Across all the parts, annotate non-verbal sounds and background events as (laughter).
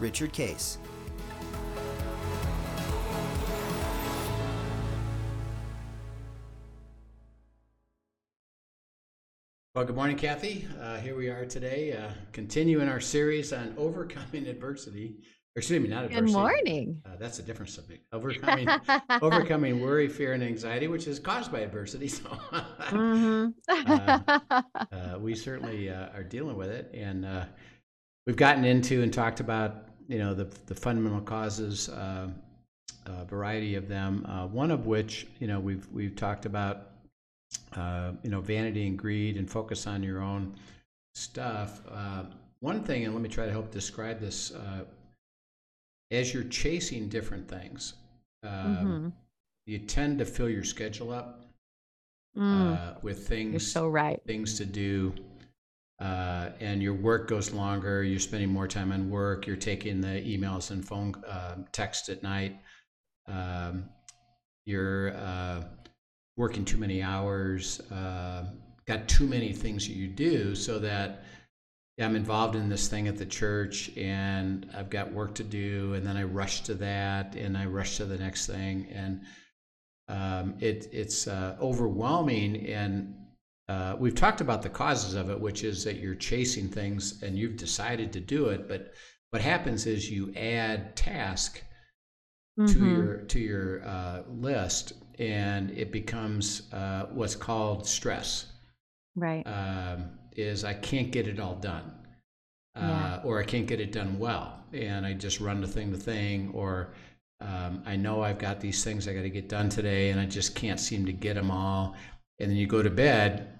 Richard Case. Well, good morning, Kathy. Uh, here we are today, uh, continuing our series on overcoming (laughs) adversity. Or excuse me, not adversity. Good morning. Uh, that's a different subject. Overcoming, (laughs) overcoming worry, fear, and anxiety, which is caused by adversity. (laughs) So Mhm. uh, we certainly uh, are dealing with it, and uh, we've gotten into and talked about you know the the fundamental causes, uh, a variety of them. Uh, one of which you know we've we've talked about uh, you know vanity and greed and focus on your own stuff. Uh, one thing, and let me try to help describe this. Uh, as you're chasing different things, um, Mhm. you tend to fill your schedule up Mm, uh, with You're so right. things to do uh, and your work goes longer you're spending more time on work you're taking the emails and phone uh, text at night um, you're uh, working too many hours uh, got too many things that you do so that yeah, i'm involved in this thing at the church and i've got work to do and then i rush to that and i rush to the next thing and um, it, it's uh, overwhelming and uh, we've talked about the causes of it which is that you're chasing things and you've decided to do it but what happens is you add task to Mhm. your to your uh, list and it becomes uh, what's called stress Right. um, is I can't get it all done, uh, Yeah. or I can't get it done well, and I just run the thing to thing, or um, I know I've got these things I got to get done today, and I just can't seem to get them all, and then you go to bed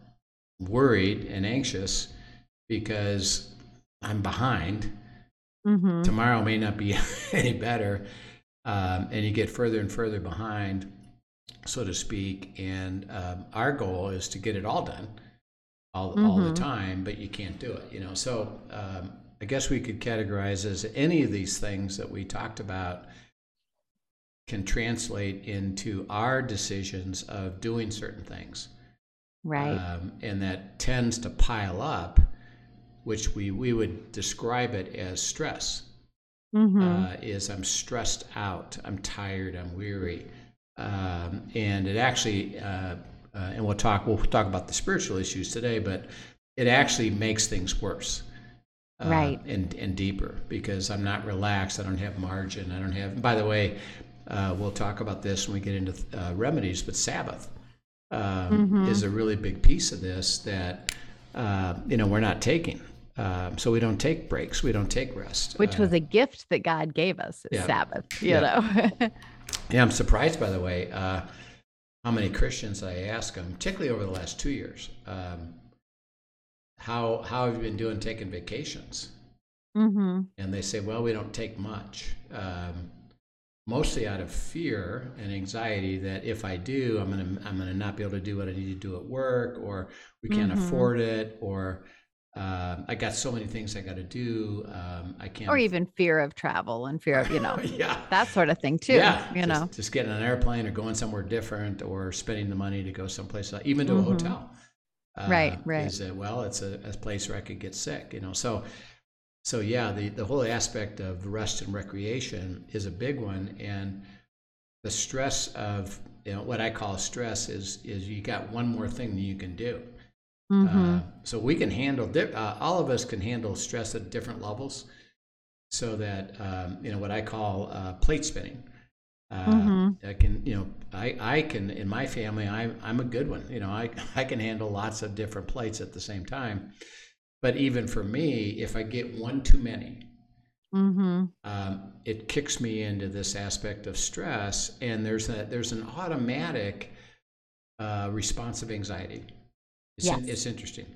worried and anxious because I'm behind. Mhm. Tomorrow may not be (laughs) any better, um, and you get further and further behind, so to speak. And um, our goal is to get it all done all, all the Mhm. time, but you can't do it, you know. So um, I guess we could categorize as any of these things that we talked about can translate into our decisions of doing certain things. Right. Um, and that tends to pile up, which we, we would describe it as stress. Mhm. Uh, is I'm stressed out, I'm tired, I'm weary, um, and it actually, uh, uh, and we'll talk we'll talk about the spiritual issues today, but it actually makes things worse, uh, Right. and and deeper because I'm not relaxed, I don't have margin, I don't have. By the way, uh, we'll talk about this when we get into uh, remedies, but Sabbath um, Mhm. is a really big piece of this that uh, you know we're not taking. Um, so we don't take breaks, we don't take rest. Which Uh, was a gift that God gave us, yeah. Sabbath, you Yeah. know. (laughs) Yeah, I'm surprised, by the way, uh, how many Christians I ask them, particularly over the last two years, um, how how have you been doing taking vacations? hmm And they say, well, we don't take much, um, mostly out of fear and anxiety that if I do, I'm gonna I'm gonna not be able to do what I need to do at work, or we can't Mhm. afford it, or um, I got so many things I got to do. Um, I can't. Or even fear of travel and fear of, you know, (laughs) yeah. that sort of thing too. Yeah, you just, know. just getting on an airplane or going somewhere different or spending the money to go someplace, else, even to a Mhm. hotel. Uh, Right, right. Is that, well, it's a, a place where I could get sick, you know. So, so yeah, the the whole aspect of rest and recreation is a big one, and the stress of you know what I call stress is is you got one more thing that you can do. hmm Uh, so we can handle, di- uh, all of us can handle stress at different levels. So that, um, you know, what I call uh, plate spinning. Uh, Mhm. I can, you know, I, I can, in my family, I, I'm a good one. You know, I, (laughs) I can handle lots of different plates at the same time. But even for me, if I get one too many, hmm um, it kicks me into this aspect of stress, and there's a there's an automatic uh, response of anxiety. It's, in- it's interesting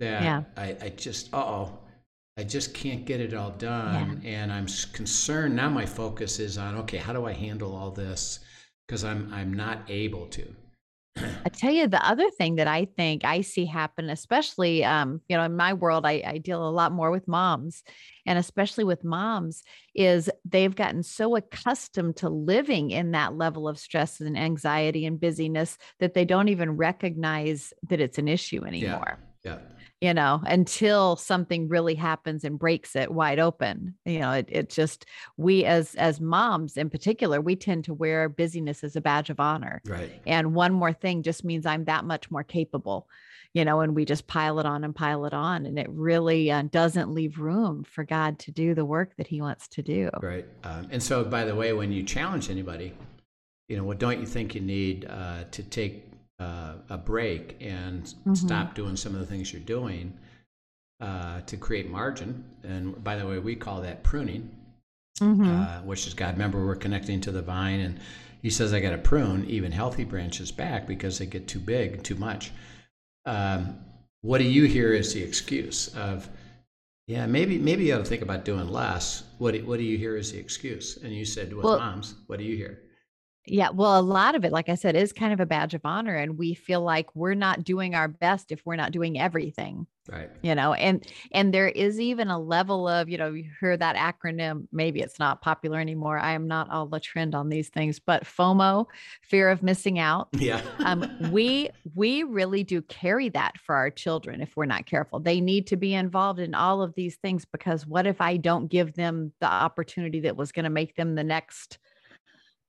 that Yeah. I, I just uh oh, I just can't get it all done, and I'm concerned. Now my focus is on okay, how do I handle all this? Because I'm I'm not able to. I tell you, the other thing that I think I see happen, especially, um, you know, in my world, I, I deal a lot more with moms, and especially with moms, is they've gotten so accustomed to living in that level of stress and anxiety and busyness that they don't even recognize that it's an issue anymore. Yeah. You know, until something really happens and breaks it wide open. You know, it, it just we as as moms in particular, we tend to wear busyness as a badge of honor Right. and one more thing just means i'm that much more capable you know and we just pile it on and pile it on and it really uh, doesn't leave room for god to do the work that he wants to do Right. Um, and so, by the way, when you challenge anybody, you know, what don't you think you need uh, to take uh, a break and Mhm. stop doing some of the things you're doing uh, to create margin? And by the way, we call that pruning, Mhm. uh, which is God. Remember, we're connecting to the vine, and He says, "I got to prune even healthy branches back because they get too big, too much." Um, what do you hear as the excuse of? Yeah, maybe maybe you ought to think about doing less. What do, what do you hear as the excuse? And you said with Well- moms, what do you hear? Yeah well a lot of it like i said is kind of a badge of honor and we feel like we're not doing our best if we're not doing everything Right. you know and and there is even a level of you know you hear that acronym maybe it's not popular anymore i am not all the trend on these things but fomo fear of missing out (laughs) Yeah. um, we we really do carry that for our children if we're not careful they need to be involved in all of these things because what if i don't give them the opportunity that was going to make them the next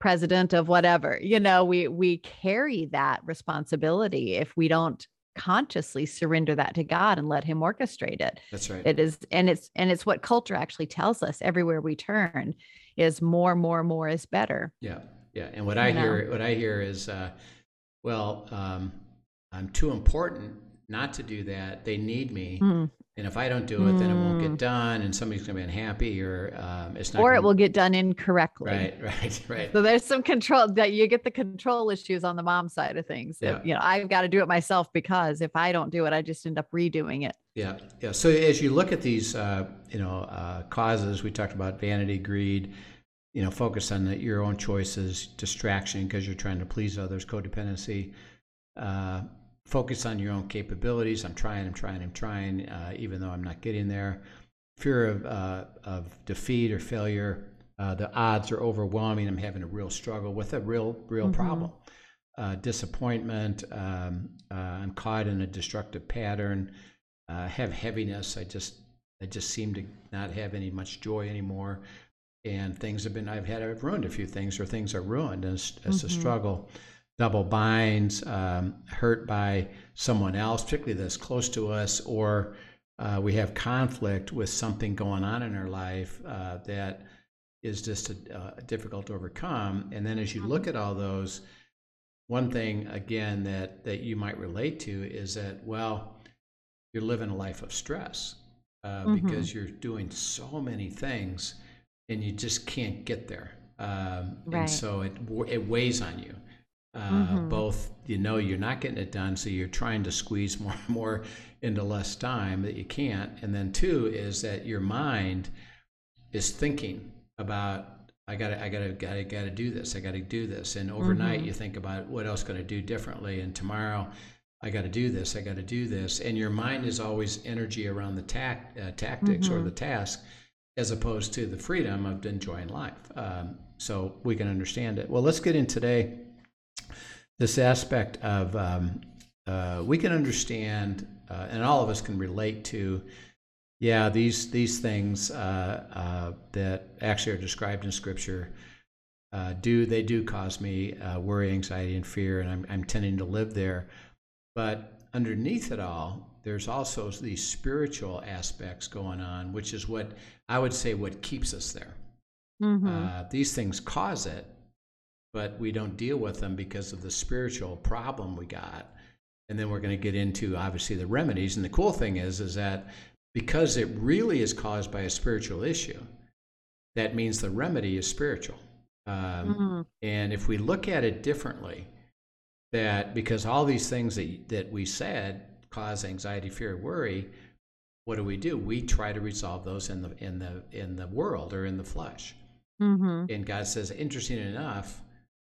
president of whatever you know we we carry that responsibility if we don't consciously surrender that to god and let him orchestrate it That's right. it is and it's and it's what culture actually tells us everywhere we turn is more more more is better Yeah, yeah. And what I know? hear, what I hear is, uh, well, um, I'm too important not to do that. They need me, Mm. And if I don't do it, then it won't Mm. get done, and somebody's going to be unhappy, or um, it's not. or it gonna- will get done incorrectly Right, (laughs) right, right. So there's some control that you get the control issues on the mom side of things. that, Yeah. You know, I've got to do it myself because if I don't do it, I just end up redoing it. Yeah, yeah. So as you look at these, uh, you know, uh, causes, we talked about vanity, greed. You know, focus on the, your own choices, distraction because you're trying to please others, codependency. Uh, focus on your own capabilities. I'm trying, I'm trying, I'm trying, uh, even though I'm not getting there. Fear of uh, of defeat or failure. Uh, the odds are overwhelming. I'm having a real struggle with a real, real Mhm. problem uh, disappointment. Um, uh, I'm caught in a destructive pattern. Uh, have heaviness. I just I just seem to not have any much joy anymore. And things have been I've had I've ruined a few things or things are ruined as as a Mhm. struggle. Double binds, um, hurt by someone else, particularly that's close to us, or uh, we have conflict with something going on in our life uh, that is just a, uh, difficult to overcome. And then as you look at all those, one thing again that that you might relate to is that well, you're living a life of stress uh, Mhm. because you're doing so many things and you just can't get there. Um, Right. And so it it weighs on you. Uh, Mhm. Both you know you're not getting it done, so you're trying to squeeze (laughs) more and more into less time that you can't. And then two is that your mind is thinking about I gotta I gotta gotta gotta do this. I gotta do this. And overnight Mhm. you think about what else can I do differently. And tomorrow I got to do this. I got to do this. And your mind is always energy around the uh, tactics or Mhm. the task, as opposed to the freedom of enjoying life. Um, so we can understand it. Well, let's get in today this aspect of um, uh, we can understand, uh, and all of us can relate to. Yeah, these these things uh, uh, that actually are described in Scripture uh, do they do cause me uh, worry, anxiety, and fear, and I'm I'm tending to live there. But underneath it all, there's also these spiritual aspects going on, which is what I would say what keeps us there. Mhm. Uh, these things cause it, but we don't deal with them because of the spiritual problem we got. And then we're going to get into obviously the remedies. And the cool thing is, is that because it really is caused by a spiritual issue, that means the remedy is spiritual. Um, Mhm. and if we look at it differently, that because all these things that, that we said cause anxiety, fear, worry, what do we do? We try to resolve those in the in the in the world or in the flesh. Mm-hmm. And God says, interesting enough,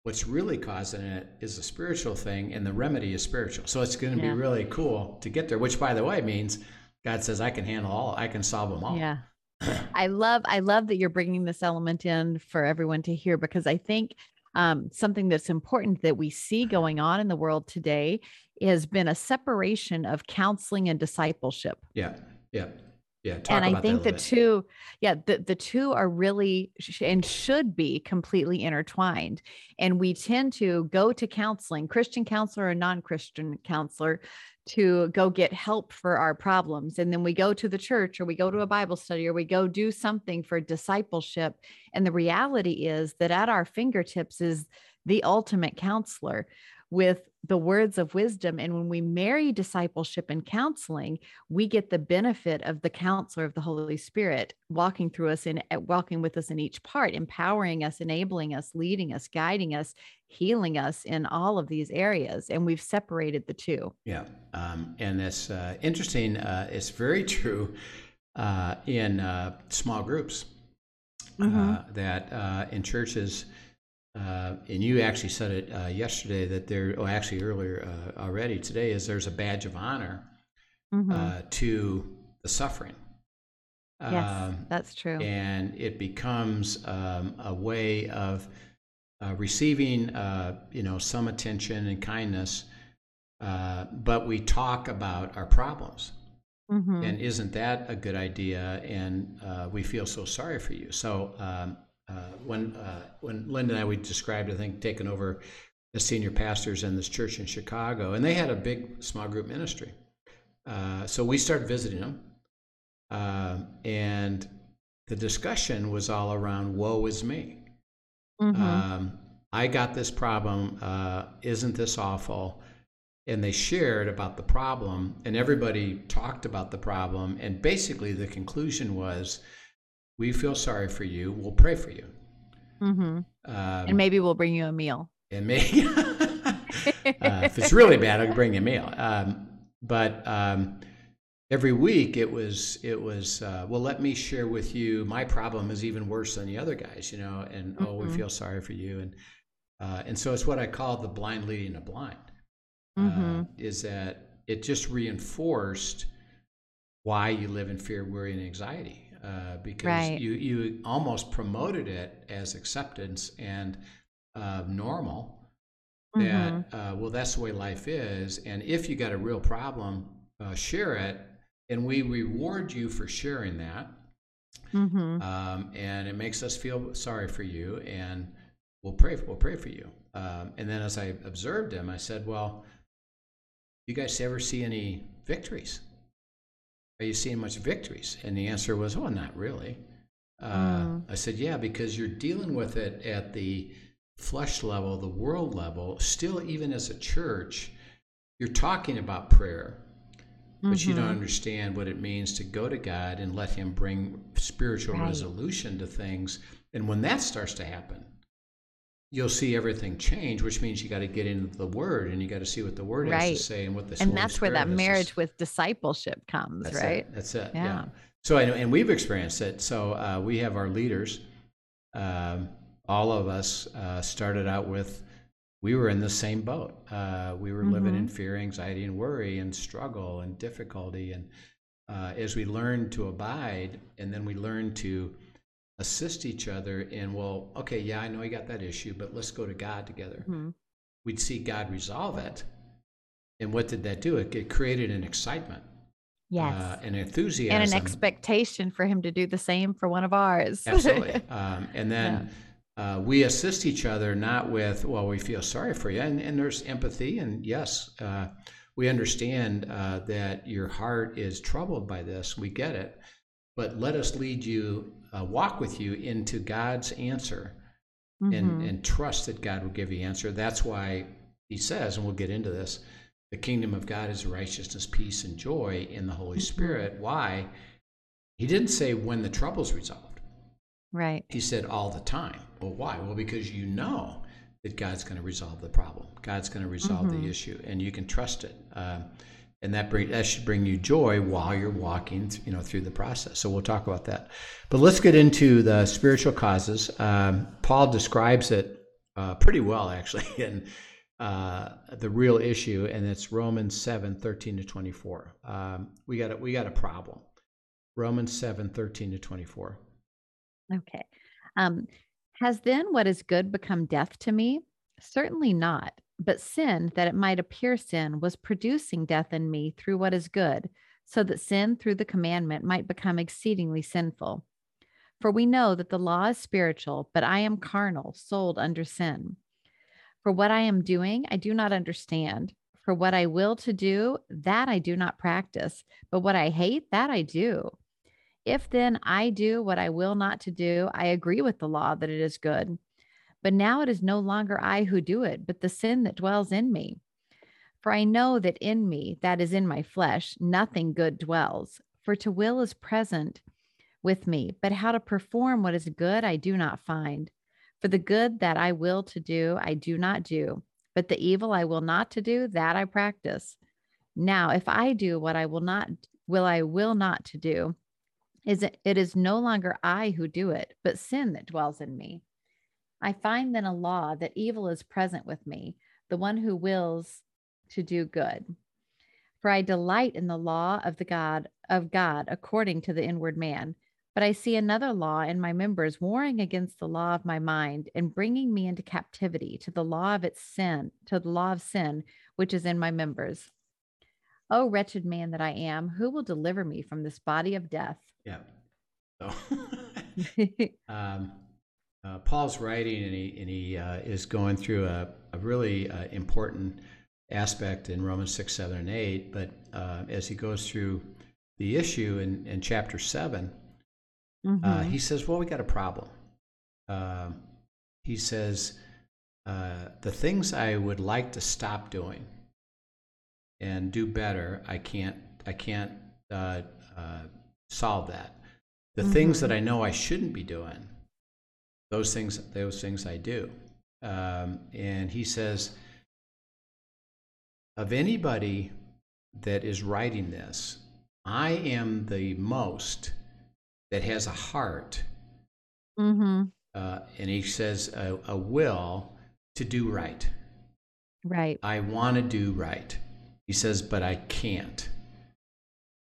what's really causing it is a spiritual thing, and the remedy is spiritual. So it's going to Yeah. be really cool to get there. Which, by the way, means God says, I can handle all. I can solve them all. Yeah. (laughs) I love I love that you're bringing this element in for everyone to hear because I think um, something that's important that we see going on in the world today has been a separation of counseling and discipleship. Yeah. Yeah. Yeah. And I think the two, yeah, the, the two are really sh- and should be completely intertwined. And we tend to go to counseling, Christian counselor or non Christian counselor, to go get help for our problems. And then we go to the church or we go to a Bible study or we go do something for discipleship. And the reality is that at our fingertips is the ultimate counselor with the words of wisdom. And when we marry discipleship and counseling, we get the benefit of the counselor of the Holy Spirit walking through us and walking with us in each part, empowering us, enabling us, leading us, guiding us, healing us in all of these areas. And we've separated the two. Yeah, um, and it's uh, interesting. Uh, it's very (laughs) true uh, in uh, small groups Mhm. uh, that uh, in churches, uh, and you actually said it uh, yesterday that there, oh, actually earlier uh, already today, is there's a badge of honor Mhm. uh, to the suffering. yes, Um, that's true. and it becomes um, a way of uh, receiving, uh, you know, some attention and kindness. Uh, but we talk about our problems, Mhm. and isn't that a good idea? And uh, we feel so sorry for you. So um, when uh, when Linda and I we described, I think, taking over as senior pastors in this church in Chicago, and they had a big small group ministry. Uh, so we started visiting them, um, and the discussion was all around "woe is me." Mhm. Um, I got this problem. Uh, isn't this awful? And they shared about the problem, and everybody talked about the problem. And basically, the conclusion was, "We feel sorry for you. We'll pray for you." Mhm. Um, and maybe we'll bring you a meal. and maybe (laughs) uh, if it's really bad, I can bring you a meal. Um, but um, every week it was it was uh, well, let me share with you my problem is even worse than the other guys, you know, and oh, we Mhm. feel sorry for you, and uh, and so it's what I call the blind leading the blind. Uh, Mhm. is that it just reinforced why you live in fear, worry, and anxiety uh, because Right. you you almost promoted it as acceptance and uh, normal that uh, well that's the way life is. And if you got a real problem uh, share it. And we reward you for sharing that. Mhm. um, and it makes us feel sorry for you and we'll pray we'll pray for you. Um, and then as i observed him i said well you guys ever see any victories are you seeing much victories and the answer was well not really uh, Mm. i said yeah because you're dealing with it at the flesh level the world level still even as a church you're talking about prayer but you don't Mhm. understand what it means to go to God and let Him bring spiritual Right. resolution to things. And when that starts to happen, you'll see everything change, which means you got to get into the Word and you got to see what the Word has Right. to say and what the and that's where that marriage say. with discipleship comes, That's right? It. That's it. Yeah. Yeah. So I know, and we've experienced it. So uh, we have our leaders. Um, all of us uh, started out with. We were in the same boat. Uh, we were living in fear, anxiety, and worry, and struggle and difficulty. And uh, as we learned to abide, and then we learned to assist each other in, well, okay, yeah, I know you got that issue, but let's go to God together Mhm. we'd see God resolve it. And what did that do? It, it created an excitement, Yes. uh, an enthusiasm, and an expectation for him to do the same for one of ours. (laughs) Absolutely. um, and then uh, we assist each other, not with, well, we feel sorry for you. And, and there's empathy. And yes, uh, we understand uh, that your heart is troubled by this. We get it. But let us lead you, uh, walk with you into God's answer and, Mhm. and trust that God will give you answer. That's why he says, and we'll get into this, the kingdom of God is righteousness, peace, and joy in the Holy Mhm. Spirit. Why? He didn't say when the trouble's resolved. right. He said all the time. Well, why? Well, because you know that God's going to resolve the problem. God's going to resolve Mhm. the issue, and you can trust it. Um, and that bring that should bring you joy while you're walking, you know, through the process. So we'll talk about that. But let's get into the spiritual causes. Um, Paul describes it uh, pretty well, actually, (laughs) in uh, the real issue, and it's Romans 7, 13 to 24. Um, we got a, we got a problem. Romans 7, 13 to 24. Okay. Um, has then what is good become death to me? Certainly not. But sin, that it might appear sin, was producing death in me through what is good, so that sin through the commandment might become exceedingly sinful. For we know that the law is spiritual, but I am carnal, sold under sin. For what I am doing, I do not understand. For what I will to do, that I do not practice, but what I hate, that I do. If then I do what I will not to do, I agree with the law that it is good. But now it is no longer I who do it, but the sin that dwells in me. For I know that in me, that is in my flesh, nothing good dwells. For to will is present with me, but how to perform what is good I do not find. For the good that I will to do, I do not do, but the evil I will not to do, that I practice. Now, if I do what I will not, will I will not to do, is it, it is no longer I who do it, but sin that dwells in me. I find then a law that evil is present with me, the one who wills to do good. For I delight in the law of the God of God according to the inward man. But I see another law in my members warring against the law of my mind and bringing me into captivity to the law of its sin, to the law of sin which is in my members. O wretched man that I am, who will deliver me from this body of death? Yeah. So, (laughs) (laughs) um, uh, Paul's writing, and he and he uh, is going through a, a really uh, important aspect in Romans six, seven, and eight. But uh, as he goes through the issue in, in chapter 7 Mhm. he says, "Well, we got a problem." Um he says, uh, "The things I would like to stop doing and do better, I can't. I can't uh, uh, solve that. The things that I know I shouldn't be doing, those things, those things I do." Um, and he says, "Of anybody that is writing this, I am the most that has a heart." Mhm. Uh, and he says, a, a will to do right. Right. I want to do right. He says, but I can't.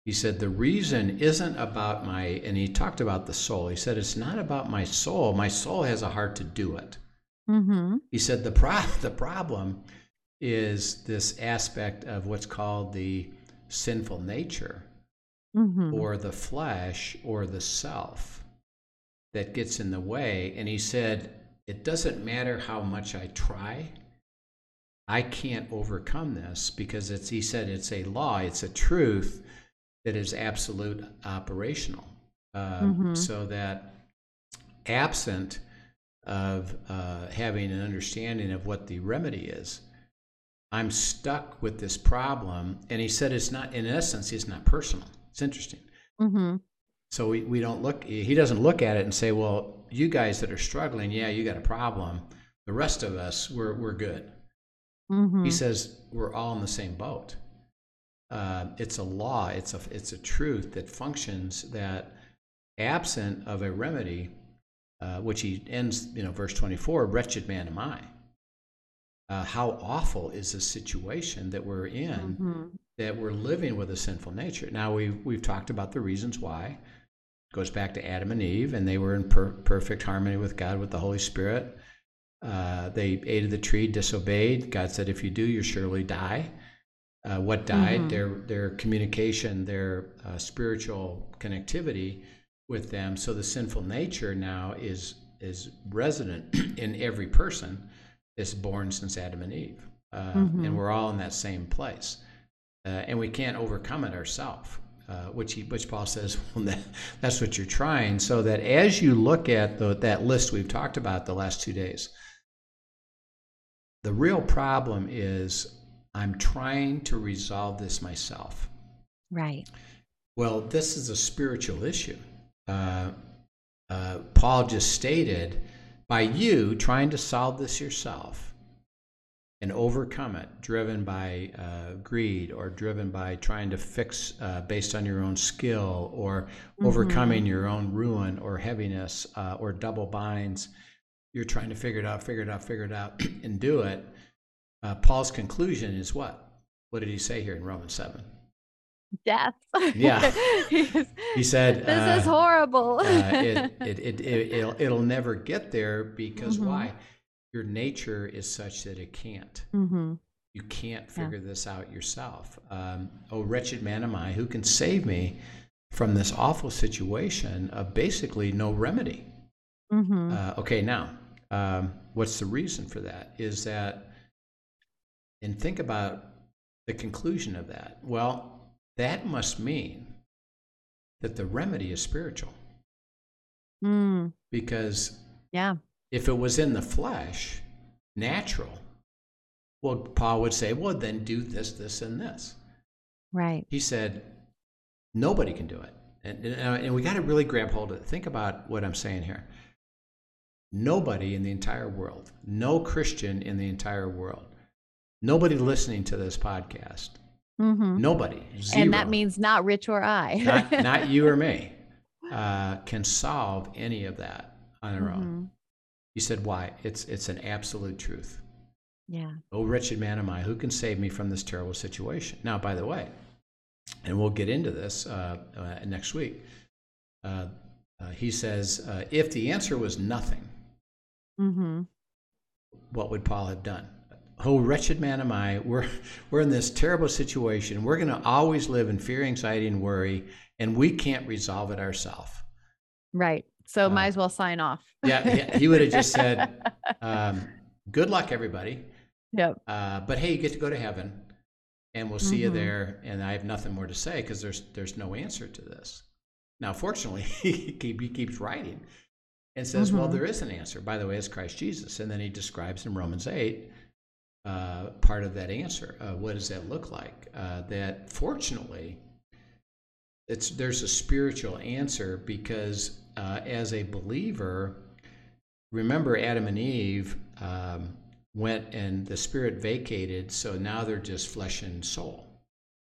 He said, the reason isn't about my, and he talked about the soul. He said, it's not about my soul. My soul has a heart to do it. Mhm. He said, the, pro- (laughs) the problem is this aspect of what's called the sinful nature Mhm. or the flesh or the self that gets in the way. And he said, It doesn't matter how much I try, I can't overcome this because it's, he said, it's a law, it's a truth that is absolute operational. Um, Mhm. So that absent of uh, having an understanding of what the remedy is, I'm stuck with this problem. And he said, it's not, in essence, it's not personal. It's interesting. Mhm. So we, we don't look, he doesn't look at it and say, well, you guys that are struggling, yeah, you got a problem. The rest of us, we're, we're good. Mhm. He says we're all in the same boat. Uh, it's a law, it's a, it's a truth that functions that absent of a remedy, uh, which he ends, you know, verse 24, wretched man am I. Uh, how awful is the situation that we're in Mhm. that we're living with a sinful nature. Now we've we've talked about the reasons why. It goes back to Adam and Eve, and they were in per- perfect harmony with God, with the Holy Spirit. Uh, they ate of the tree, disobeyed. God said, "If you do, you surely die." Uh, what died? Mhm. Their their communication, their uh, spiritual connectivity with them. So the sinful nature now is is resident (clears throat) in every person that's born since Adam and Eve, uh, Mhm. and we're all in that same place uh, and we can't overcome it ourselves. Uh, which he, which Paul says, (laughs) well, that, that's what you're trying. So that as you look at the, that list we've talked about the last two days, the real problem is I'm trying to resolve this myself. Right. Well, this is a spiritual issue. Uh, uh, Paul just stated by you trying to solve this yourself, and overcome it, driven by uh, greed or driven by trying to fix uh, based on your own skill or Mm-hmm. overcoming your own ruin or heaviness uh, or double binds, you're trying to figure it out, figure it out, figure it out, (clears throat) and do it. Uh, Paul's conclusion is what? What did he say here in Romans 7? Death. Yeah. (laughs) He said, this is uh, horrible. uh, it, (laughs) it, it, it, it'll, it'll never get there because Mhm. why? Your nature is such that it can't. hmm You can't figure this out yourself. Um, oh, wretched man am I, who can save me from this awful situation of basically no remedy? hmm Uh, okay, now, um, what's the reason for that? Is that, and think about the conclusion of that. Well, that must mean that the remedy is spiritual. mm, Because yeah. if it was in the flesh, natural, well, Paul would say, well, then do this, this, and this. Right. He said, nobody can do it. And, and, and we got to really grab hold of it. Think about what I'm saying here. Nobody in the entire world, no Christian in the entire world, nobody listening to this podcast, hmm nobody, zero, And that means not rich or I. (laughs) not, not you or (laughs) me, uh, can solve any of that on their own. Mhm. He said, why? It's, it's an absolute truth. Yeah. Oh, wretched man am I, who can save me from this terrible situation? Now, by the way, and we'll get into this uh, uh, next week, uh, uh, he says, uh, if the answer was nothing, hmm what would Paul have done? Oh, wretched man am I. We're, we're in this terrible situation. We're going to always live in fear, anxiety, and worry, and we can't resolve it ourselves. Right. So Uh, might as well sign off. Yeah, he, he would have just (laughs) said, um, good luck, everybody. Yep. Uh, but hey, you get to go to heaven, and we'll see you Mhm. there. And I have nothing more to say because there's there's no answer to this. Now, fortunately, (laughs) he, keep, he keeps writing and says, "Well, Mhm. there is an answer. By the way, it's Christ Jesus." And then he describes in Romans eight uh, part of that answer. Uh, what does that look like? Uh, that fortunately, it's there's a spiritual answer because uh, as a believer, remember Adam and Eve um, went and the spirit vacated, so now they're just flesh and soul,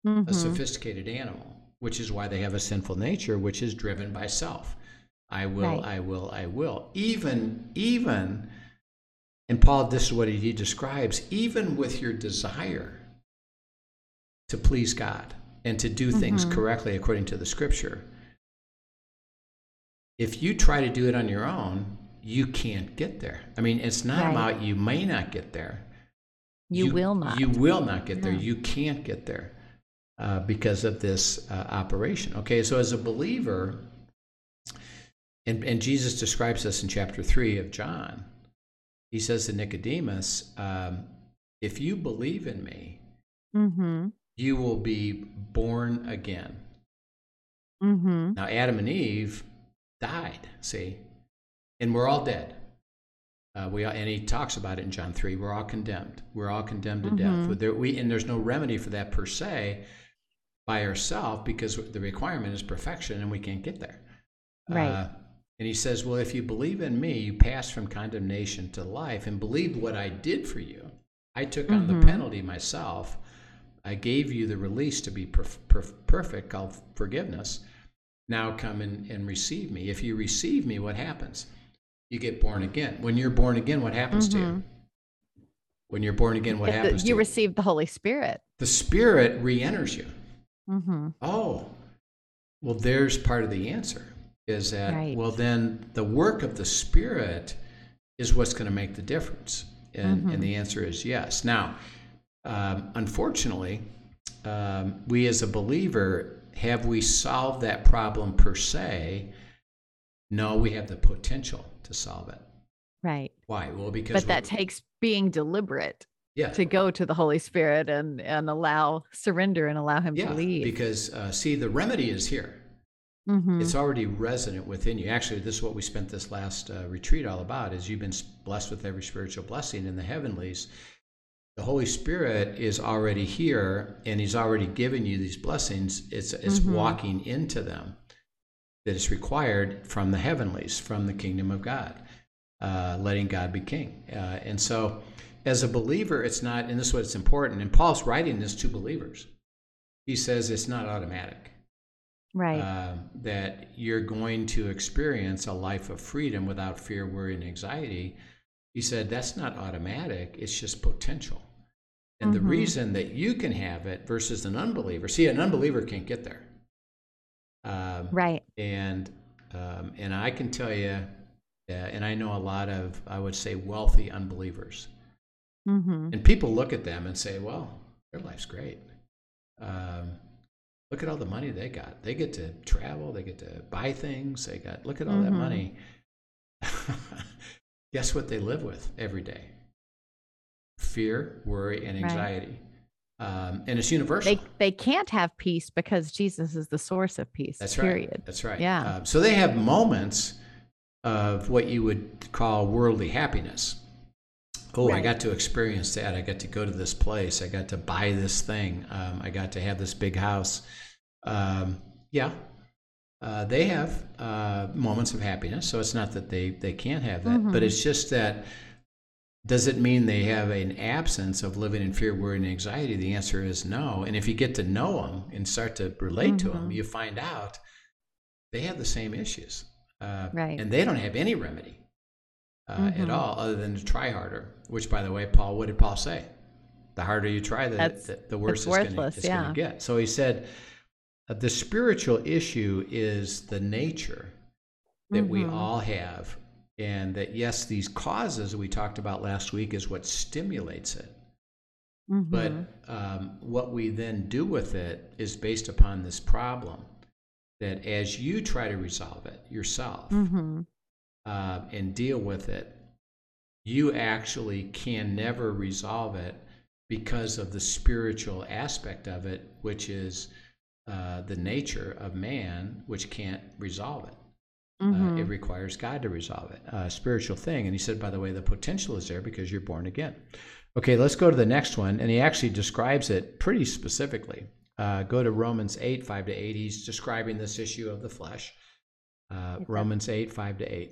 a Mhm. sophisticated animal, which is why they have a sinful nature, which is driven by self. I will, Right. I will, I will. Even, even, and Paul, this is what he describes, even with your desire to please God and to do things Mhm. correctly according to the scripture, if you try to do it on your own, you can't get there. I mean, it's not Right. about you may not get there. You, will not. You will not get there. You can't get there uh, because of this uh, operation. Okay, so as a believer, and, and Jesus describes this in chapter 3 of John, he says to Nicodemus, um, If you believe in me, mm-hmm. you will be born again. Mm-hmm. Now, Adam and Eve died, see, and we're all dead. Uh, we and he talks about it in John three. We're all condemned. We're all condemned to death. Mhm. But There, we and there's no remedy for that per se by ourselves because the requirement is perfection, and we can't get there. Right. Uh, and he says, "Well, if you believe in me, you pass from condemnation to life, and believe what I did for you. I took on Mhm. the penalty myself. I gave you the release to be perf- perf- perfect, called forgiveness. Now come and, and receive me. If you receive me, what happens? You get born again. When you're born again, what happens to you? When you're born again, what happens to you you? receive the Holy Spirit. the Spirit re-enters you. Mm-hmm. Oh, well, there's part of the answer. Is that Right. well? Then the work of the Spirit is what's going to make the difference, and Mhm. and the answer is yes. Now, um, unfortunately, um, we as a believer have we solved that problem per se? No, we have the potential to solve it. Right. Why? Well, because But that takes being deliberate yeah, to go to the Holy Spirit and and allow surrender and allow Him yeah, to lead. because uh, see, the remedy is here. Mhm. it's already resonant within you actually this is what we spent this last uh, retreat all about is you've been blessed with every spiritual blessing in the heavenlies the holy spirit is already here and he's already given you these blessings it's it's Mhm. walking into them that is required from the heavenlies from the kingdom of god uh, letting god be king uh, and so as a believer, it's not, and this is what's important. And Paul's writing this to believers. He says it's not automatic. Right. Uh, that you're going to experience a life of freedom without fear, worry, and anxiety. He said that's not automatic, it's just potential. And the Mhm. reason that you can have it versus an unbeliever, see, an unbeliever can't get there. Um, right. and um, and I can tell you, uh, and I know a lot of I would say wealthy unbelievers, Mm-hmm. and people look at them and say, "Well, their life's great. Um, look at all the money they got. They get to travel. They get to buy things. They got look at all that Mhm. money. (laughs) Guess what they live with every day? Fear, worry, and Right. anxiety, um, and it's universal. They they can't have peace because Jesus is the source of peace. That's period. right. That's right. Yeah. Uh, so they have moments of what you would call worldly happiness. Oh, I got to experience that. I got to go to this place. I got to buy this thing. Um, I got to have this big house. Um, yeah. Uh, they have uh, moments of happiness. So it's not that they, they can't have that, but Mhm. it's just that does it mean they have an absence of living in fear, worry, and anxiety? The answer is no. And if you get to know them and start to relate to them, you find out they have the same issues. Uh, Right. And they don't have any remedy uh, at Mhm. all other than to try harder, which, by the way, Paul, what did Paul say? The harder you try, the, the, the worse it's worthless, it's gonna get. So he said, uh, the spiritual issue is the nature that we Mhm. all have and that yes these causes we talked about last week is what stimulates it but Mhm. um, what we then do with it is based upon this problem that as you try to resolve it yourself Mhm. Uh, and deal with it you actually can never resolve it because of the spiritual aspect of it which is uh, the nature of man which can't resolve it uh, Mhm. it requires God to resolve it, a spiritual thing. And he said, by the way, the potential is there because you're born again. Okay, let's go to the next one. And he actually describes it pretty specifically. Uh, go to Romans 8, 5 to 8. He's describing this issue of the flesh. Uh, sir. Romans 8, 5 to 8.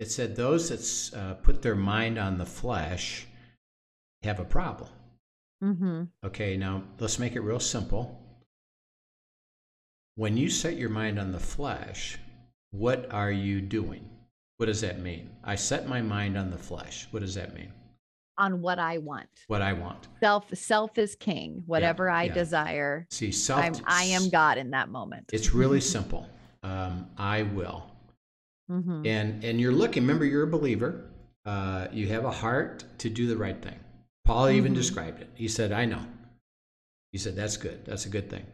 it said those that uh, put their mind on the flesh have a problem. Mm-hmm. Okay, now let's make it real simple. When you set your mind on the flesh, what are you doing? What does that mean? I set my mind on the flesh. What does that mean? On what I want. What I want. Self self is king. Whatever I yeah. desire, See, self. I'm I am God in that moment. It's really (laughs) simple. Um, I will. Mhm. And and you're looking. Remember, you're a believer. Uh, you have a heart to do the right thing. Paul even Mhm. described it. He said, "I know." He said, "That's good. That's a good thing."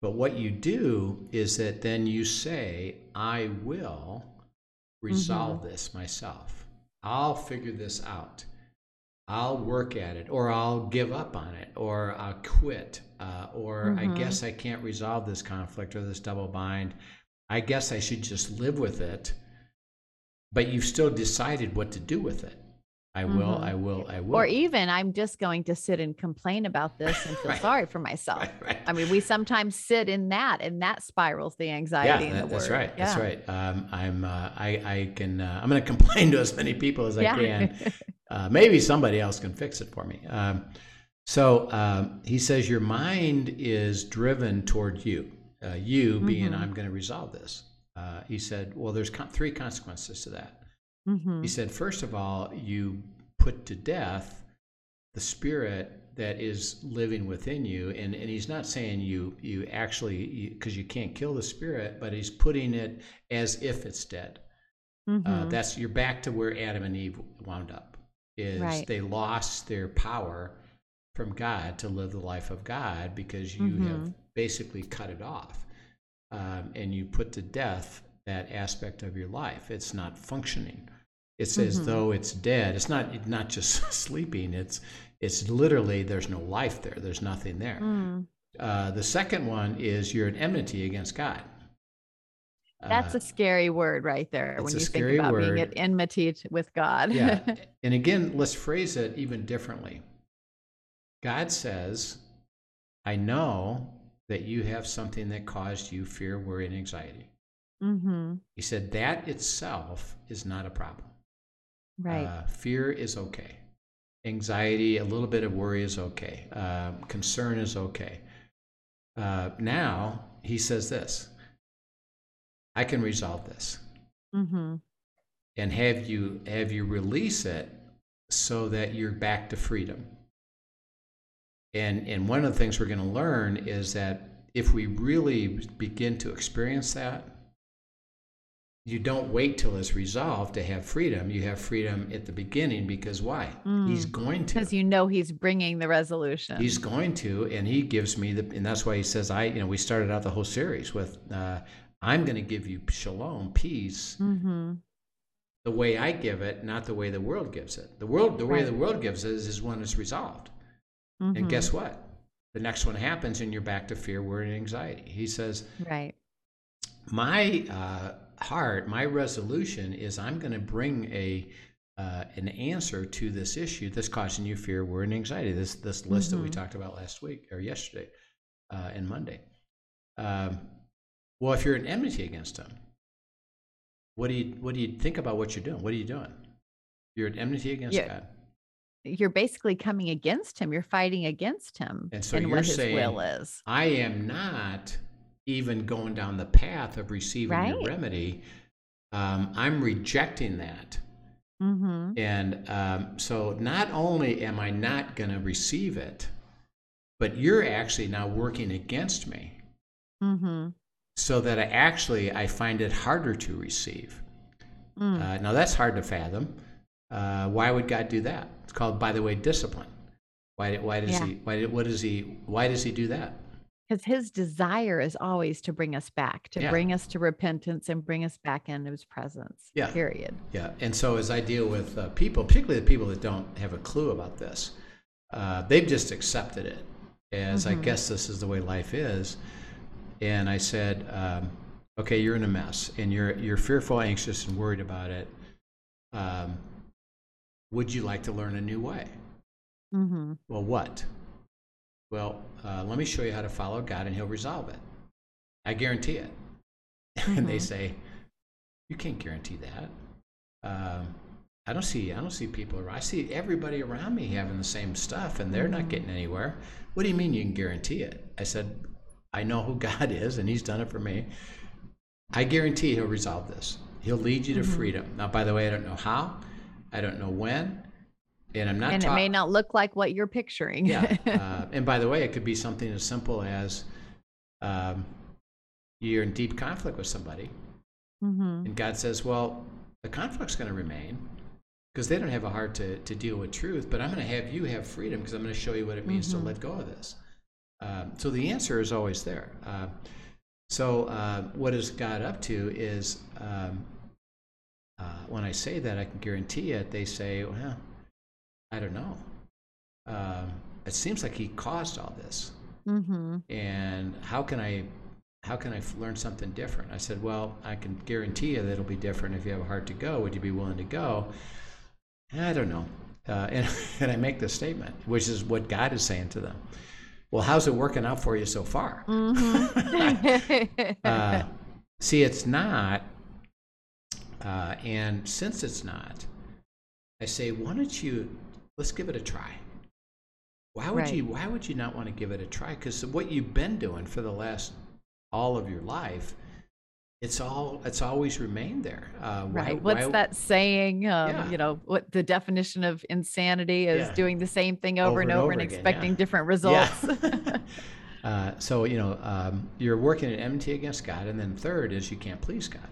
But what you do is that then you say, "I will resolve this myself. I'll figure this out. I'll work at it, or I'll give up on it, or I'll quit, uh, or I Mhm. guess I can't resolve this conflict or this double bind. I guess I should just live with it." But you've still decided what to do with it. I will. Mhm. I will. I will. Or even I'm just going to sit and complain about this and (laughs) feel Right. sorry for myself. Right, right. I mean, we sometimes sit in that, and that spirals the anxiety. yeah, in the that- that's right. That's Yeah. right. Um, I'm. Uh, I. I can. Uh, I'm going (laughs) to complain to as many people as I Yeah. can. (laughs) Uh, maybe somebody else can fix it for me. Um, so um, he says your mind is driven toward you. Uh, you being, Mhm. I'm going to resolve this. Uh, he said, well, there's con- three consequences to that. Mhm. He said, first of all, you put to death the spirit that is living within you, and, and he's not saying you you actually because you, can't kill the spirit, but he's putting it as if it's dead. Uh, Mhm. that's you're back to where Adam and Eve wound up. Is Right. they lost their power from God to live the life of God because you Mhm. have basically cut it off, um, and you put to death that aspect of your life. It's not functioning. It's as Mhm. though it's dead. It's not not just (laughs) sleeping. It's It's literally there's no life there. There's nothing there. Mm. Uh, the second one is you're an enmity against God. That's Uh, a scary word right there it's when you scary think about being word. at enmity with God. yeah. (laughs) And again, let's phrase it even differently. God says, I know that you have something that caused you fear, worry, and anxiety. mm-hmm. He said that itself is not a problem. Right. Uh, fear is okay. Anxiety, a little bit of worry is okay. Uh, concern is okay. Uh, now he says this I can resolve this mm-hmm. and have you have you release it so that you're back to freedom. And and one of the things we're going to learn is that if we really begin to experience that, you don't wait till it's resolved to have freedom. You have freedom at the beginning because why? He's going to. Because you know he's bringing the resolution. He's going to, and he gives me the, and that's why he says, I, you know, we started out the whole series with, uh, I'm going to give you shalom, peace, mm-hmm. the way I give it, not the way the world gives it. The world, the way Right. the world gives it is, is when it's resolved. Mm-hmm. And guess what? The next one happens, and you're back to fear, worry, and anxiety. He says, Right. my uh, heart, my resolution is I'm going to bring a uh, an answer to this issue that's causing you fear, worry, and anxiety. This this list that we Mhm. talked about last week or yesterday uh, and Monday. Um, well, if you're in enmity against him, what do you what do you think about what you're doing? What are you doing? You're in enmity against Yeah. God, You're basically coming against him. You're fighting against him And so you're what his saying- will is. I am not even going down the path of receiving your remedy. Um, I'm rejecting that. Mm-hmm. And um, so not only am I not going to receive it, but you're actually now working against me Mm-hmm. so that I actually I find it harder to receive. Mm. Uh, now that's hard to fathom. Uh, why would God do that? It's called, by the way, discipline. Why, why does Yeah. he? Why, what does he? Why does he do that? Because his desire is always to bring us back, to Yeah. bring us to repentance and bring us back into his presence. Yeah. Period. Yeah, and so as I deal with uh, people, particularly the people that don't have a clue about this, uh, they've just accepted it as I Mhm. guess this is the way life is. And I said, um, okay, you're in a mess, and you're you're fearful, anxious, and worried about it. Um, would you like to learn a new way? Mm-hmm. Well, what? Well, uh, let me show you how to follow God, and He'll resolve it. I guarantee it. (laughs) and they Mhm. say, "You can't guarantee that." Um, I don't see. I don't see people. around. I see everybody around me having the same stuff, and they're not Mhm. getting anywhere. What do you mean you can guarantee it? I said, "I know who (laughs) God is, and He's done it for me. I guarantee He'll resolve this. He'll lead you to Mhm. freedom." Now, by the way, I don't know how. I don't know when, and I'm not. And it may not look like what you're picturing. yeah. (laughs) Uh, and by the way, it could be something as simple as um, you're in deep conflict with somebody, mm-hmm. and God says, Well, the conflict's going to remain because they don't have a heart to, to deal with truth, but I'm going to have you have freedom because I'm going to show you what it means Mhm. to let go of this. Um, so the answer is always there. Uh, so uh, what is God up to is um, uh, when I say that, I can guarantee it, they say, Well, I don't know. Um, it seems like he caused all this Mm-hmm. and how can I how can I learn something different? I said, well, I can guarantee you that it'll be different if you have a heart to go. Would you be willing to go? I don't know. Uh, and, (laughs) and I make this statement, which is what God is saying to them. Well, how's it working out for you so far? Mm-hmm. (laughs) uh, see, it's not. Uh, and since it's not, I say, why don't you let's give it a try. Why would Right. you? Why would you not want to give it a try? Because what you've been doing for the last all of your life, it's all it's always remained there. Uh, why- right. What's why- that saying? Um, Yeah. You know, what the definition of insanity is Yeah. doing the same thing over, and over and again, expecting (laughs) yeah. different results. (laughs) uh, so you know um, you're working at enmity against God, and then third is you can't please God.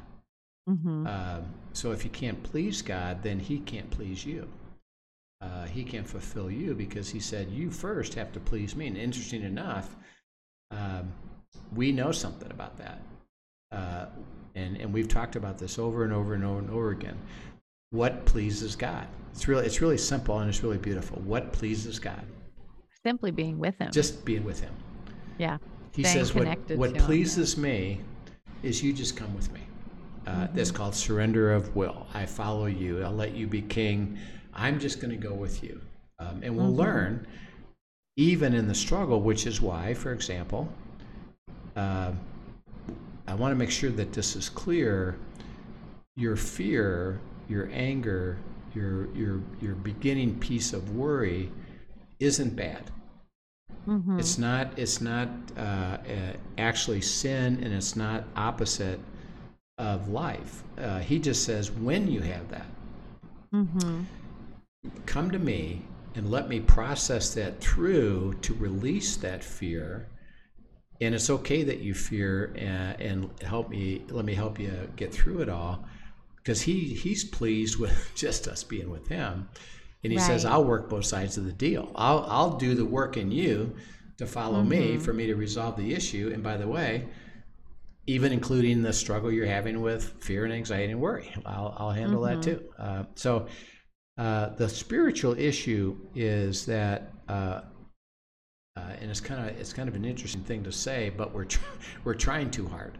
Hmm Um, so if you can't please God, then He can't please you. Uh, he can't fulfill you because He said you first have to please me. And interesting enough, um, we know something about that, uh, and and we've talked about this over and over and over and over again. what pleases God. It's really it's really simple and it's really beautiful. What pleases God? Simply being with Him. Just being with Him. yeah. He Staying says what what to him, pleases me is you just come with me. Uh, That's Mm-hmm. called surrender of will. I follow you. I'll let you be king. I'm just going to go with you, um, and we'll Mhm. learn even in the struggle. Which is why, for example, uh, I want to make sure that this is clear. Your fear, your anger, your your your beginning piece of worry isn't bad. Mhm. It's not. It's not uh, uh, actually sin, and it's not opposite of life. Uh, he just says, when you have that, Mhm. come to me and let me process that through to release that fear. And it's okay that you fear, and, and help me. Let me help you get through it all, because he he's pleased with (laughs) just us being with him. And he says, I'll work both sides of the deal. I'll, I'll do the work in you to follow me Mhm. for me to resolve the issue. And by the way, even including the struggle you're having with fear and anxiety and worry, I'll, I'll handle that Mhm. too. Uh, so uh, the spiritual issue is that, uh, uh, and it's kind of it's kind of an interesting thing to say, but we're tr- (laughs) we're trying too hard.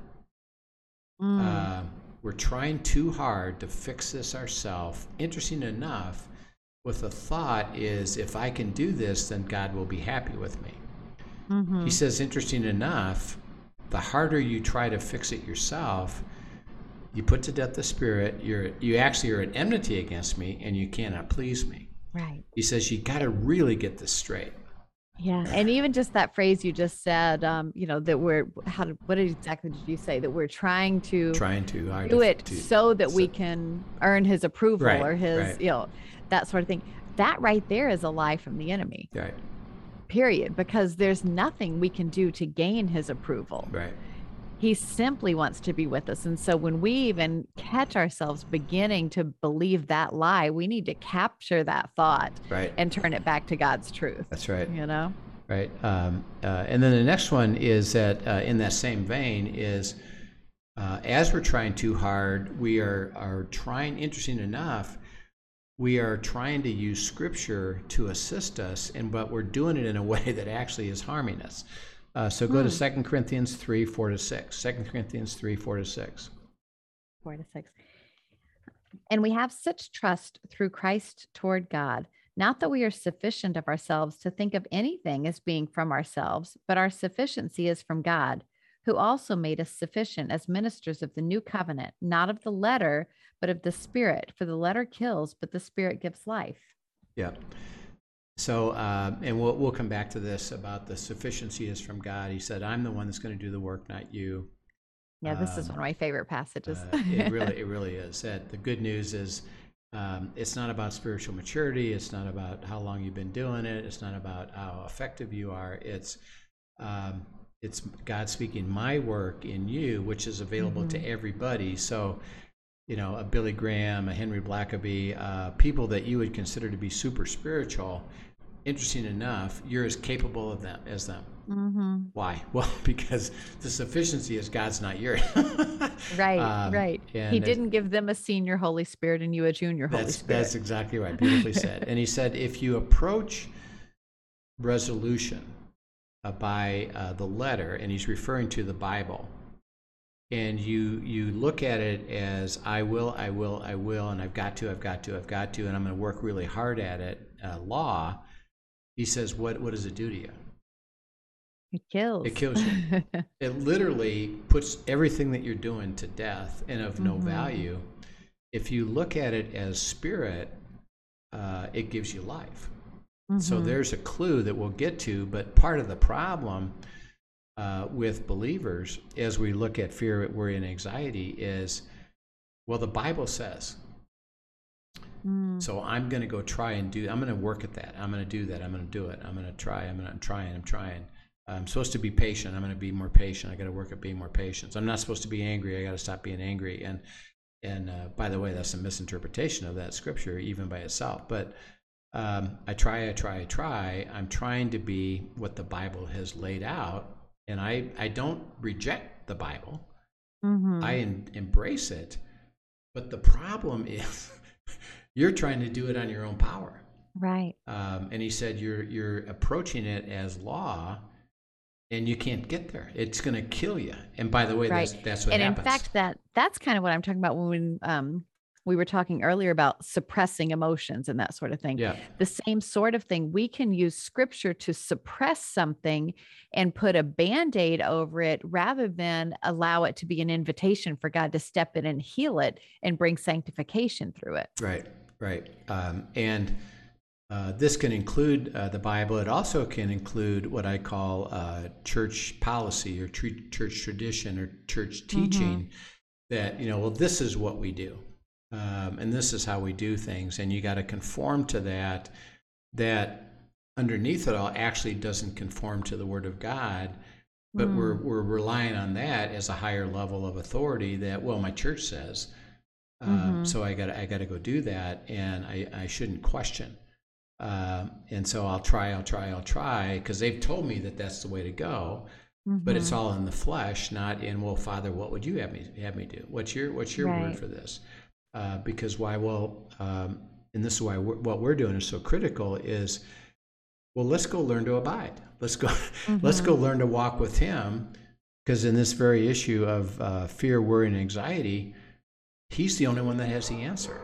Mm. Uh, we're trying too hard to fix this ourselves. Interesting enough, with the thought is if I can do this, then God will be happy with me. Mhm. He says, interesting enough, the harder you try to fix it yourself, you put to death the spirit. You're you actually are at enmity against me, and you cannot please me. Right. He says you got to really get this straight. Yeah, and even just that phrase you just said, um, you know, that we're how did what exactly did you say that we're trying to Trying to do it to- so that we can earn his approval Right, or his, right. you know, that sort of thing. That right there is a lie from the enemy. Right, Period, because there's nothing we can do to gain his approval. right, He simply wants to be with us. And so when we even catch ourselves beginning to believe that lie, we need to capture that thought right. and turn it back to God's truth. That's right. You know? right? Um, uh, and then the next one is that uh, in that same vein is uh, as we're trying too hard, we are are trying. Interesting enough, we are trying to use Scripture to assist us, and but we're doing it in a way (laughs) that actually is harming us. Uh, so go to Hmm. Second Corinthians three four to six. Second Corinthians three four to six. four to six. And we have such trust through Christ toward God, not that we are sufficient of ourselves to think of anything as being from ourselves, but our sufficiency is from God, who also made us sufficient as ministers of the new covenant, not of the letter, but of the spirit. For the letter kills, but the spirit gives life. Yeah. So, uh, and we'll we'll come back to this about the sufficiency is from God. He said, "I'm the one that's going to do the work, not you." Yeah, this is Um, one of my favorite passages. Uh, it (laughs) really, it really is. That the good news is, um, it's not about spiritual maturity. It's not about how long you've been doing it. It's not about how effective you are. It's, um, it's God speaking my work in you, which is available to everybody. So, you know, a Billy Graham, a Henry Blackaby, uh, people that you would consider to be super spiritual. Interesting enough, you're as capable of them as them. hmm Why? (laughs) Well, because the sufficiency is God's, not yours. (laughs) Right, Um, right. He didn't give them a senior Holy Spirit and you a junior Holy That's Spirit. that's exactly right. (laughs) Beautifully said. And he said, if you approach resolution uh, by uh, the letter, and he's referring to the Bible, and you you look at it as I will, I will, I will, and I've got to, I've got to, I've got to, and I'm going to work really hard at it. Uh, law, he says, what what does it do to you? It kills. It kills you. (laughs) it literally puts everything that you're doing to death and of no Mhm. value. If you look at it as spirit, uh, it gives you life. So Mhm. there's a clue that we'll get to, but part of the problem uh, with believers as we look at fear, worry, and anxiety is well, the Bible says. Mm. So I'm going to go try and do. I'm going to work at that. I'm going to do that. I'm going to do it. I'm going to try. I'm going to. I'm trying. I'm trying. I'm supposed to be patient. I'm going to be more patient. I got to work at being more patient. I'm not supposed to be angry. I got to stop being angry. And and uh, by the way, that's a misinterpretation of that scripture, even by itself. But um, I try. I try. I try. I'm trying to be what the Bible has laid out, and I I don't reject the Bible. Mhm. I en- embrace it. But the problem (laughs) is, (laughs) you're trying to do it on your own power. Right. Um, and he said, you're, you're approaching it as law and you can't get there. It's going to kill you. And by the way, Right. that's, that's what and happens. in fact that that's kind of what i'm talking about when um we were talking earlier about suppressing emotions and that sort of thing yeah. the same sort of thing we can use scripture to suppress something and put a band-aid over it rather than allow it to be an invitation for god to step in and heal it and bring sanctification through it Right, right. Um, and uh, this can include uh, the Bible. It also can include what I call uh, church policy or tr- church tradition or church teaching that, you know, well, this is what we do. Um, and this is how we do things. And you got to conform to that, that underneath it all actually doesn't conform to the Word of God. But we're, we're relying on that as a higher level of authority that, well, my church says. Um, Mhm. So I got I got to go do that, and I, I shouldn't question. Um, and so I'll try, I'll try, I'll try, because they've told me that that's the way to go. But it's Mhm. all in the flesh, not in. Well, Father, what would you have me have me do? What's your What's your word for this? Uh, because why? Well, um, and this is why we're, what we're doing is so critical. Is well, let's go learn to abide. Let's go. (laughs) Let's Mm-hmm. go learn to walk with Him, because in this very issue of uh, fear, worry, and anxiety, He's the only one that has the answer.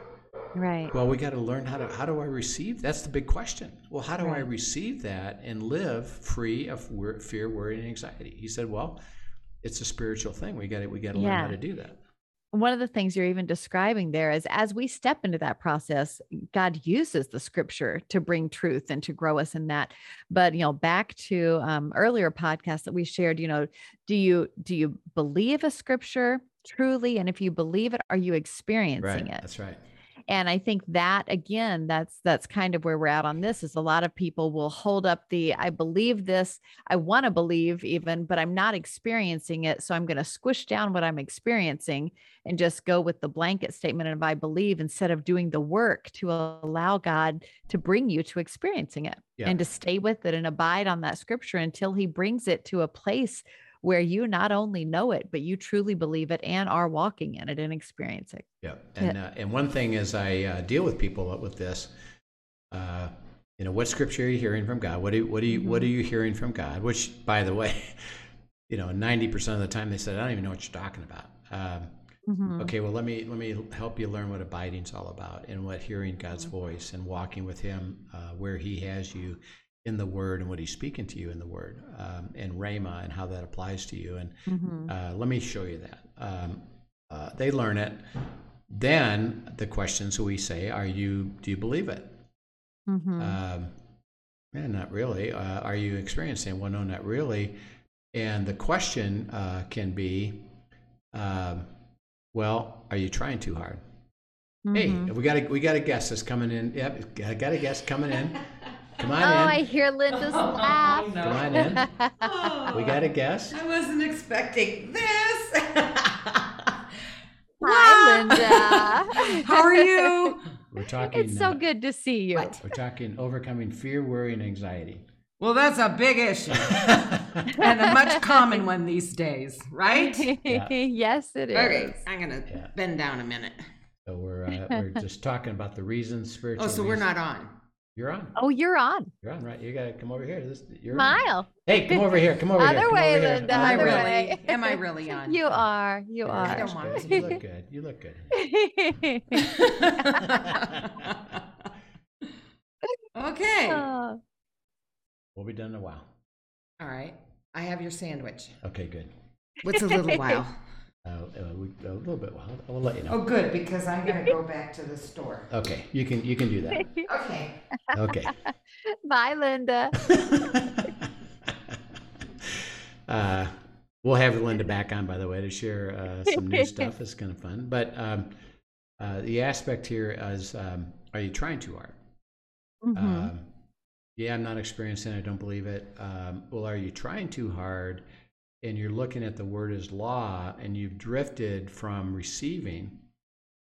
right Well, we got to learn how to how do I receive? That's the big question. Well, how do I receive that and live free of fear, worry, and anxiety? He said, "Well, it's a spiritual thing. We got to we got to learn how to do that." One of the things you're even describing there is as we step into that process god uses the scripture to bring truth and to grow us in that but you know back to um, earlier podcasts that we shared you know do you do you believe a scripture truly and if you believe it are you experiencing Right. it That's right. And i think that again that's that's kind of where we're at on this is a lot of people will hold up the i believe this i want to believe even but i'm not experiencing it so i'm going to squish down what i'm experiencing and just go with the blanket statement of i believe instead of doing the work to allow god to bring you to experiencing it Yeah. and to stay with it and abide on that scripture until he brings it to a place where you not only know it but you truly believe it and are walking in it and experiencing it Yeah, and uh, and one thing as I uh, deal with people with this, uh, you know, what scripture are you hearing from God? What do what do you what are Mm-hmm. you hearing from God? Which, by the way, (laughs) you know, ninety percent of the time they said, I don't even know what you're talking about. Um, Mhm. Okay, well let me let me help you learn what abiding's all about and what hearing God's voice and walking with Him uh, where He has you in the Word and what He's speaking to you in the Word um, and Rhema and how that applies to you. And Mhm. uh, let me show you that. Um, uh, they learn it. Then the questions we say, "Are you? Do you believe it?" Mhm. Um, yeah, not really. Uh, are you experiencing? Well, no, not really. And the question uh, can be, um, well, are you trying too hard? Hey, Mhm. we got a we got a guest that's coming in. Yep, I got a guest coming in. (laughs) Come on Oh, I hear Linda's (laughs) laugh. Come on in. Oh, (laughs) We got a guest. I wasn't expecting this. (laughs) Hi, Linda. How are you? We're talking. It's so uh, good to see you. What? We're talking overcoming fear, worry, and anxiety. Well, that's a big issue and a much common one these days, right? yes, it is. Okay, I'm gonna Yeah. bend down a minute. So we're uh, we're just talking about the reasons, spiritual. Oh, so we're not on. You're on. Oh, you're on. You're on, right? You gotta come over here. This, you're on. Smile. Hey, come over here. Come over Other here. Come way, over here. Linda, Am I other Over way. really? Am I really (laughs) on? You are. You Yeah, are. I don't want You look good. You look good. (laughs) okay. (laughs) Oh, We'll be done in a while. All right. I have your sandwich. Okay, good. What's a little while? Uh, uh, we, a little bit. Well, I'll, I'll let you know. Oh, good, because I'm gonna go back to the store. Okay, you can you can do that. (laughs) Okay. Okay. (laughs) Bye, Linda. (laughs) uh, we'll have Linda back on, by the way, to share uh, some new stuff. It's kind of fun. But um, uh, the aspect here is, um, are you trying too hard? Mhm. Um, yeah, I'm not experiencing it. I don't believe it. Um, well, are you trying too hard and you're looking at the word as law and you've drifted from receiving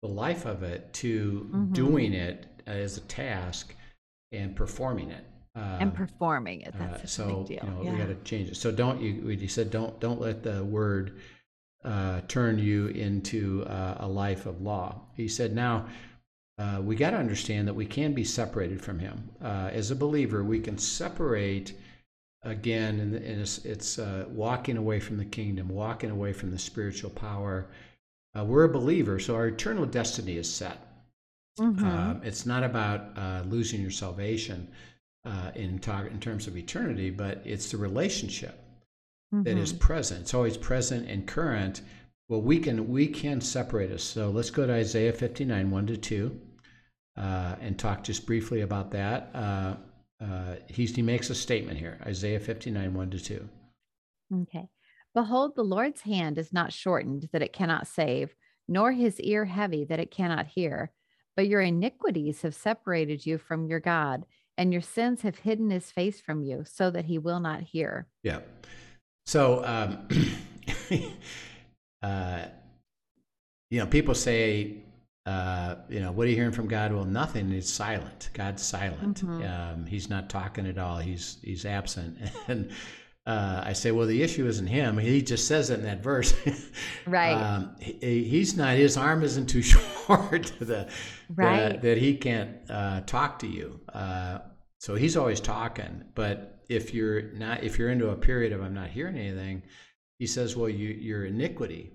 the life of it to Mhm. doing it as a task and performing it? and Um, performing it. uh, That's such so a big deal. you know yeah. we got to change it. So don't you? You said don't don't let the word uh, turn you into uh, a life of law. He said now uh, we got to understand that we can be separated from Him. Uh, as a believer, we can separate again, and, it's, it's uh, walking away from the kingdom, walking away from the spiritual power. Uh, we're a believer, so our eternal destiny is set. Mhm. Um, it's not about uh, losing your salvation uh, in, talk, in terms of eternity, but it's the relationship that is Mhm. present. It's always present and current. Well, we can we can separate us. So let's go to Isaiah 59, 1 to 2, uh, and talk just briefly about that. Uh, he's, he makes a statement here Isaiah 59, 1 to 2. Okay. Behold, the Lord's hand is not shortened that it cannot save, nor his ear heavy that it cannot hear. But your iniquities have separated you from your God, and your sins have hidden his face from you, so that he will not hear. Yeah. So, um, (clears throat) uh, you know, people say, uh, you know, what are you hearing from God? Well, nothing. It's silent. God's silent. Mhm. Um, he's not talking at all. He's he's absent. (laughs) And uh, I say, well, the issue isn't him. He just says it in that verse. (laughs) Right. Um, he, he's not. His arm isn't too (laughs) short that, Right. that that he can't uh, talk to you. Uh, so he's always talking. But if you're not, if you're into a period of I'm not hearing anything, he says, well, you, your iniquity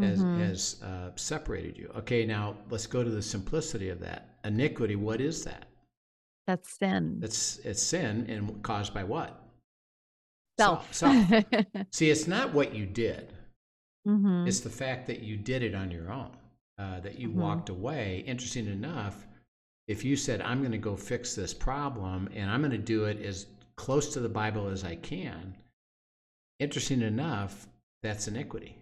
has, Mhm. has uh, separated you. Okay, now let's go to the simplicity of that. Iniquity, what is that? That's sin. It's it's sin and caused by what? Self. Self. (laughs) See, it's not what you did. Mhm. It's the fact that you did it on your own, uh, that you Mhm. walked away. Interesting enough, if you said, I'm going to go fix this problem and I'm going to do it as close to the Bible as I can, interesting enough, that's iniquity.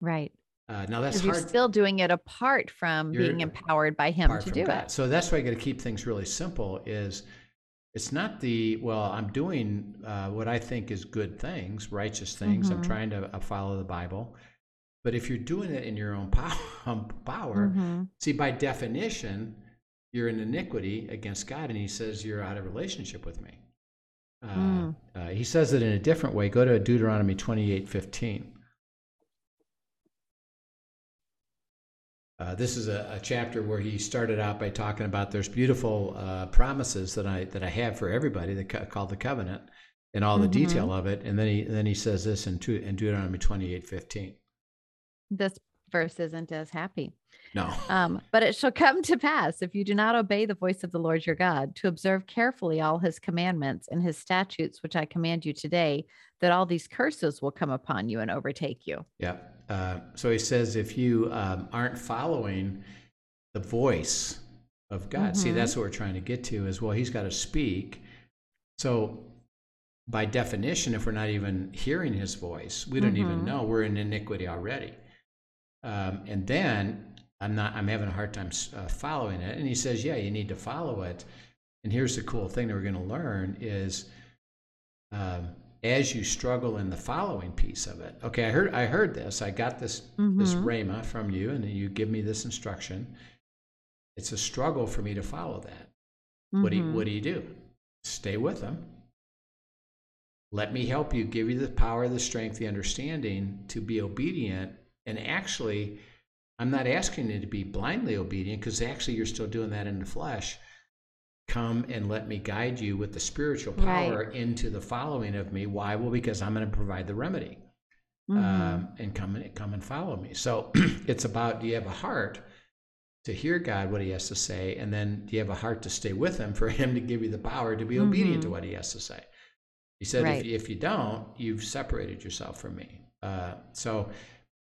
Right. Uh, now, that's Because you're still doing it apart from You're being empowered by him to do God. it. So that's why I got to keep things really simple. Is it's not the well, I'm doing uh, what I think is good things, righteous things. I'm Mhm. trying to uh, follow the Bible. But if you're doing it in your own (laughs) pow- power, Mhm. see by definition, you're in iniquity against God, and He says you're out of relationship with me. Uh, Mm. uh, he says it in a different way. Go to Deuteronomy 28, Uh, this is a, a chapter where he started out by talking about there's beautiful uh, promises that I that I have for everybody that co- called the covenant and all the Mhm. detail of it, and then he then he says this in, two, in Deuteronomy 28, 15. This verse isn't as happy. No, Um, but it shall come to pass if you do not obey the voice of the Lord your God to observe carefully all his commandments and his statutes, which I command you today, that all these curses will come upon you and overtake you. yeah. Uh, so he says if you um, aren't following the voice of God, see Mhm. that's what we're trying to get to is well he's got to speak. So by definition, if we're not even hearing his voice, we don't even Mhm. know we're in iniquity already. Um, and then I'm not. I'm having a hard time uh, following it. And he says, "Yeah, you need to follow it." And here's the cool thing that we're going to learn is, um, as you struggle in the following piece of it. Okay, I heard. I heard this. I got this this Mhm. rhema from you, and you give me this instruction. It's a struggle for me to follow that. What do you, what do you do? Stay with them. Let me help you, give you the power, the strength, the understanding to be obedient. And actually, I'm not asking you to be blindly obedient because actually you're still doing that in the flesh. Come and let me guide you with the spiritual Right. power into the following of me. Why? Well, because I'm going to provide the remedy Mhm. um, and come and come and follow me. So (clears throat) it's about do you have a heart to hear God what He has to say, and then do you have a heart to stay with Him (laughs) for Him to give you the power to be obedient to what He has to say? He said, Right. if, you, if you don't, you've separated yourself from me. Uh, so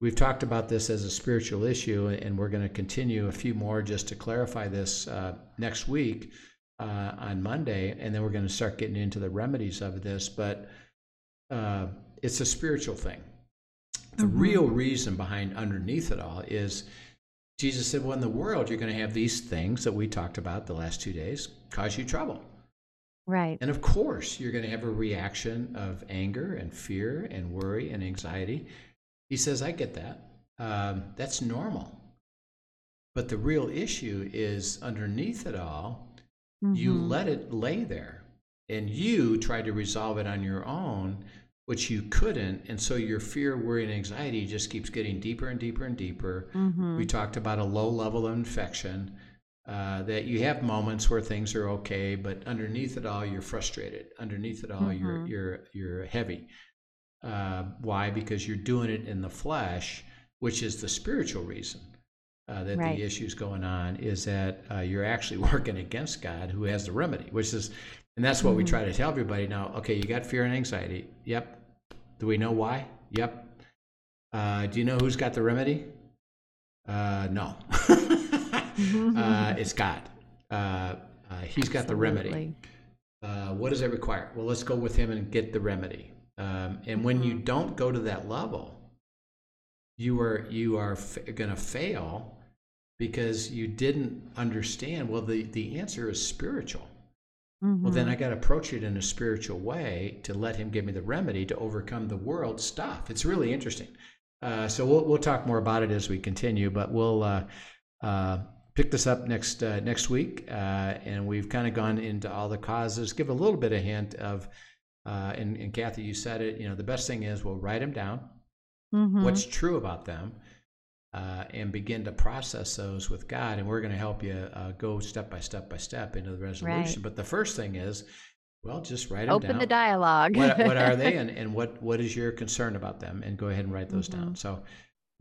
we've talked about this as a spiritual issue, and we're going to continue a few more just to clarify this uh, next week uh, on Monday, and then we're going to start getting into the remedies of this. But uh, it's a spiritual thing. The Mhm. real reason behind underneath it all is Jesus said, Well, in the world, you're going to have these things that we talked about the last two days cause you trouble. Right. And of course, you're going to have a reaction of anger and fear and worry and anxiety. He says, I get that. Um, that's normal. But the real issue is underneath it all, you Mhm. let it lay there and you tried to resolve it on your own, which you couldn't. And so your fear, worry, and anxiety just keeps getting deeper and deeper and deeper. Mhm. We talked about a low level of infection. Uh, that you have moments where things are okay, but underneath it all, you're frustrated. Underneath it all, Mhm. you're you're you're heavy. Uh, why? Because you're doing it in the flesh, which is the spiritual reason uh, that Right. the issue's going on. Is that uh, you're actually (laughs) working against God, who has the remedy, which is, and that's what we Mhm. try to tell everybody now. Okay, you got fear and anxiety. Yep. Do we know why? Yep. Uh, do you know who's got the remedy? Uh, no. (laughs) uh, it's God. Uh, uh, he's got the remedy. Uh, what does it require? Well, let's go with him and get the remedy. Um, and when you Mhm. don't go to that level, you are you are f- going to fail because you didn't understand. Well, the the answer is spiritual. Well, then Mhm. I got to approach it in a spiritual way to let him give me the remedy to overcome the world stuff. It's really interesting. Uh, so we'll we'll talk more about it as we continue, but we'll uh, uh, pick this up next uh, next week. Uh, and we've kind of gone into all the causes. Give a little bit of hint of, uh, and, and Kathy, you said it. You know, the best thing is we'll write them down. Mhm. What's true about them. Uh, and begin to process those with God, and we're going to help you uh, go step by step by step into the resolution. But the first thing is, well, just write them open down the dialogue. what, what are they (laughs) and, and what, what is your concern about them and go ahead and write those Mm-hmm. down so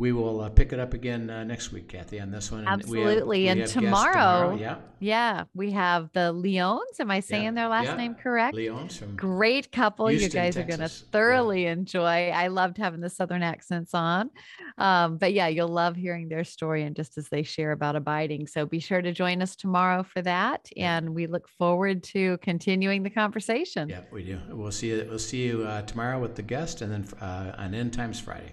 we will uh, pick it up again uh, next week kathy on this one And we have- Absolutely. we And guests tomorrow- yeah Yeah, we have the Leons. Am I saying their last yeah. name correct? leon's from Great couple. Houston, you guys are going to Texas. Yeah. thoroughly enjoy. I loved having the Southern accents on. Um, but yeah, you'll love hearing their story and just as they share about abiding. So be sure to join us tomorrow for that. Yeah. And we look forward to continuing the conversation. yeah we do we'll see you we'll see you uh, tomorrow with the guest and then uh, on end times friday